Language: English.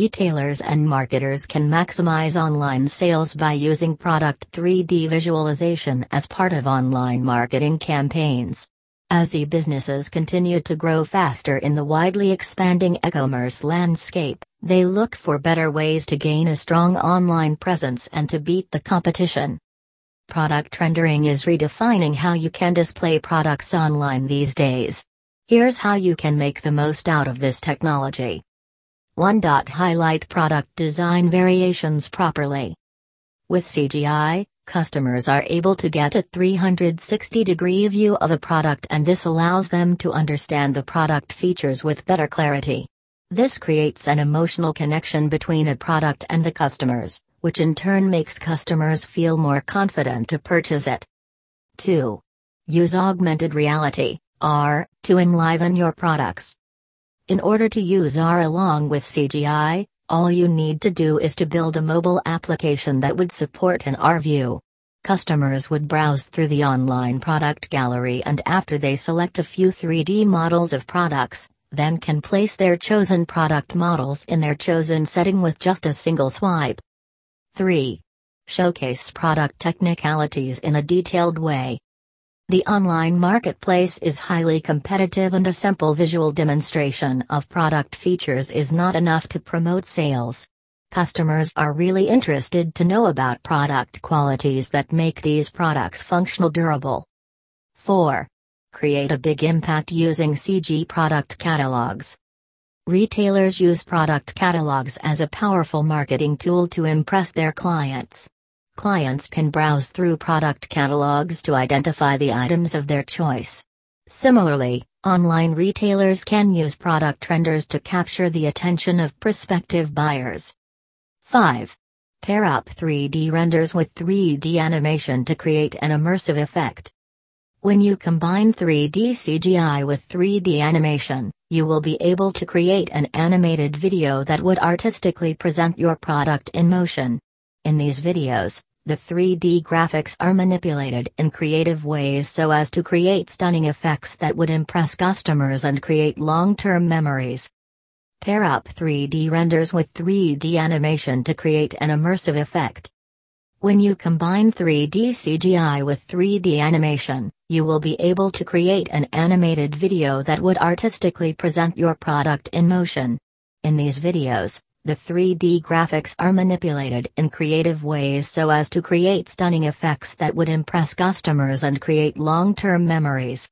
E-tailers and marketers can maximize online sales by using product 3D visualization as part of online marketing campaigns. As e-businesses continue to grow faster in the widely expanding e-commerce landscape, they look for better ways to gain a strong online presence and to beat the competition. Product rendering is redefining how you can display products online these days. Here's how you can make the most out of this technology. 1. Highlight product design variations properly. With CGI, customers are able to get a 360 degree view of a product, and this allows them to understand the product features with better clarity. This creates an emotional connection between a product and the customers, which in turn makes customers feel more confident to purchase it. 2. Use augmented reality, AR, to enliven your products. In order to use AR along with CGI, all you need to do is to build a mobile application that would support an AR view. Customers would browse through the online product gallery and after they select a few 3D models of products, then can place their chosen product models in their chosen setting with just a single swipe. 3. Showcase product technicalities in a detailed way. The online marketplace is highly competitive and a simple visual demonstration of product features is not enough to promote sales. Customers are really interested to know about product qualities that make these products functional durable. 4. Create a big impact using CG product catalogs. Retailers use product catalogs as a powerful marketing tool to impress their clients. Clients can browse through product catalogs to identify the items of their choice. Similarly, online retailers can use product renders to capture the attention of prospective buyers. 5. Pair up 3D renders with 3D animation to create an immersive effect. When you combine 3D CGI with 3D animation, you will be able to create an animated video that would artistically present your product in motion. In these videos, the 3D graphics are manipulated in creative ways so as to create stunning effects that would impress customers and create long term memories. Pair up 3D renders with 3D animation to create an immersive effect. When you combine 3D CGI with 3D animation, you will be able to create an animated video that would artistically present your product in motion. In these videos, the 3D graphics are manipulated in creative ways so as to create stunning effects that would impress customers and create long term memories.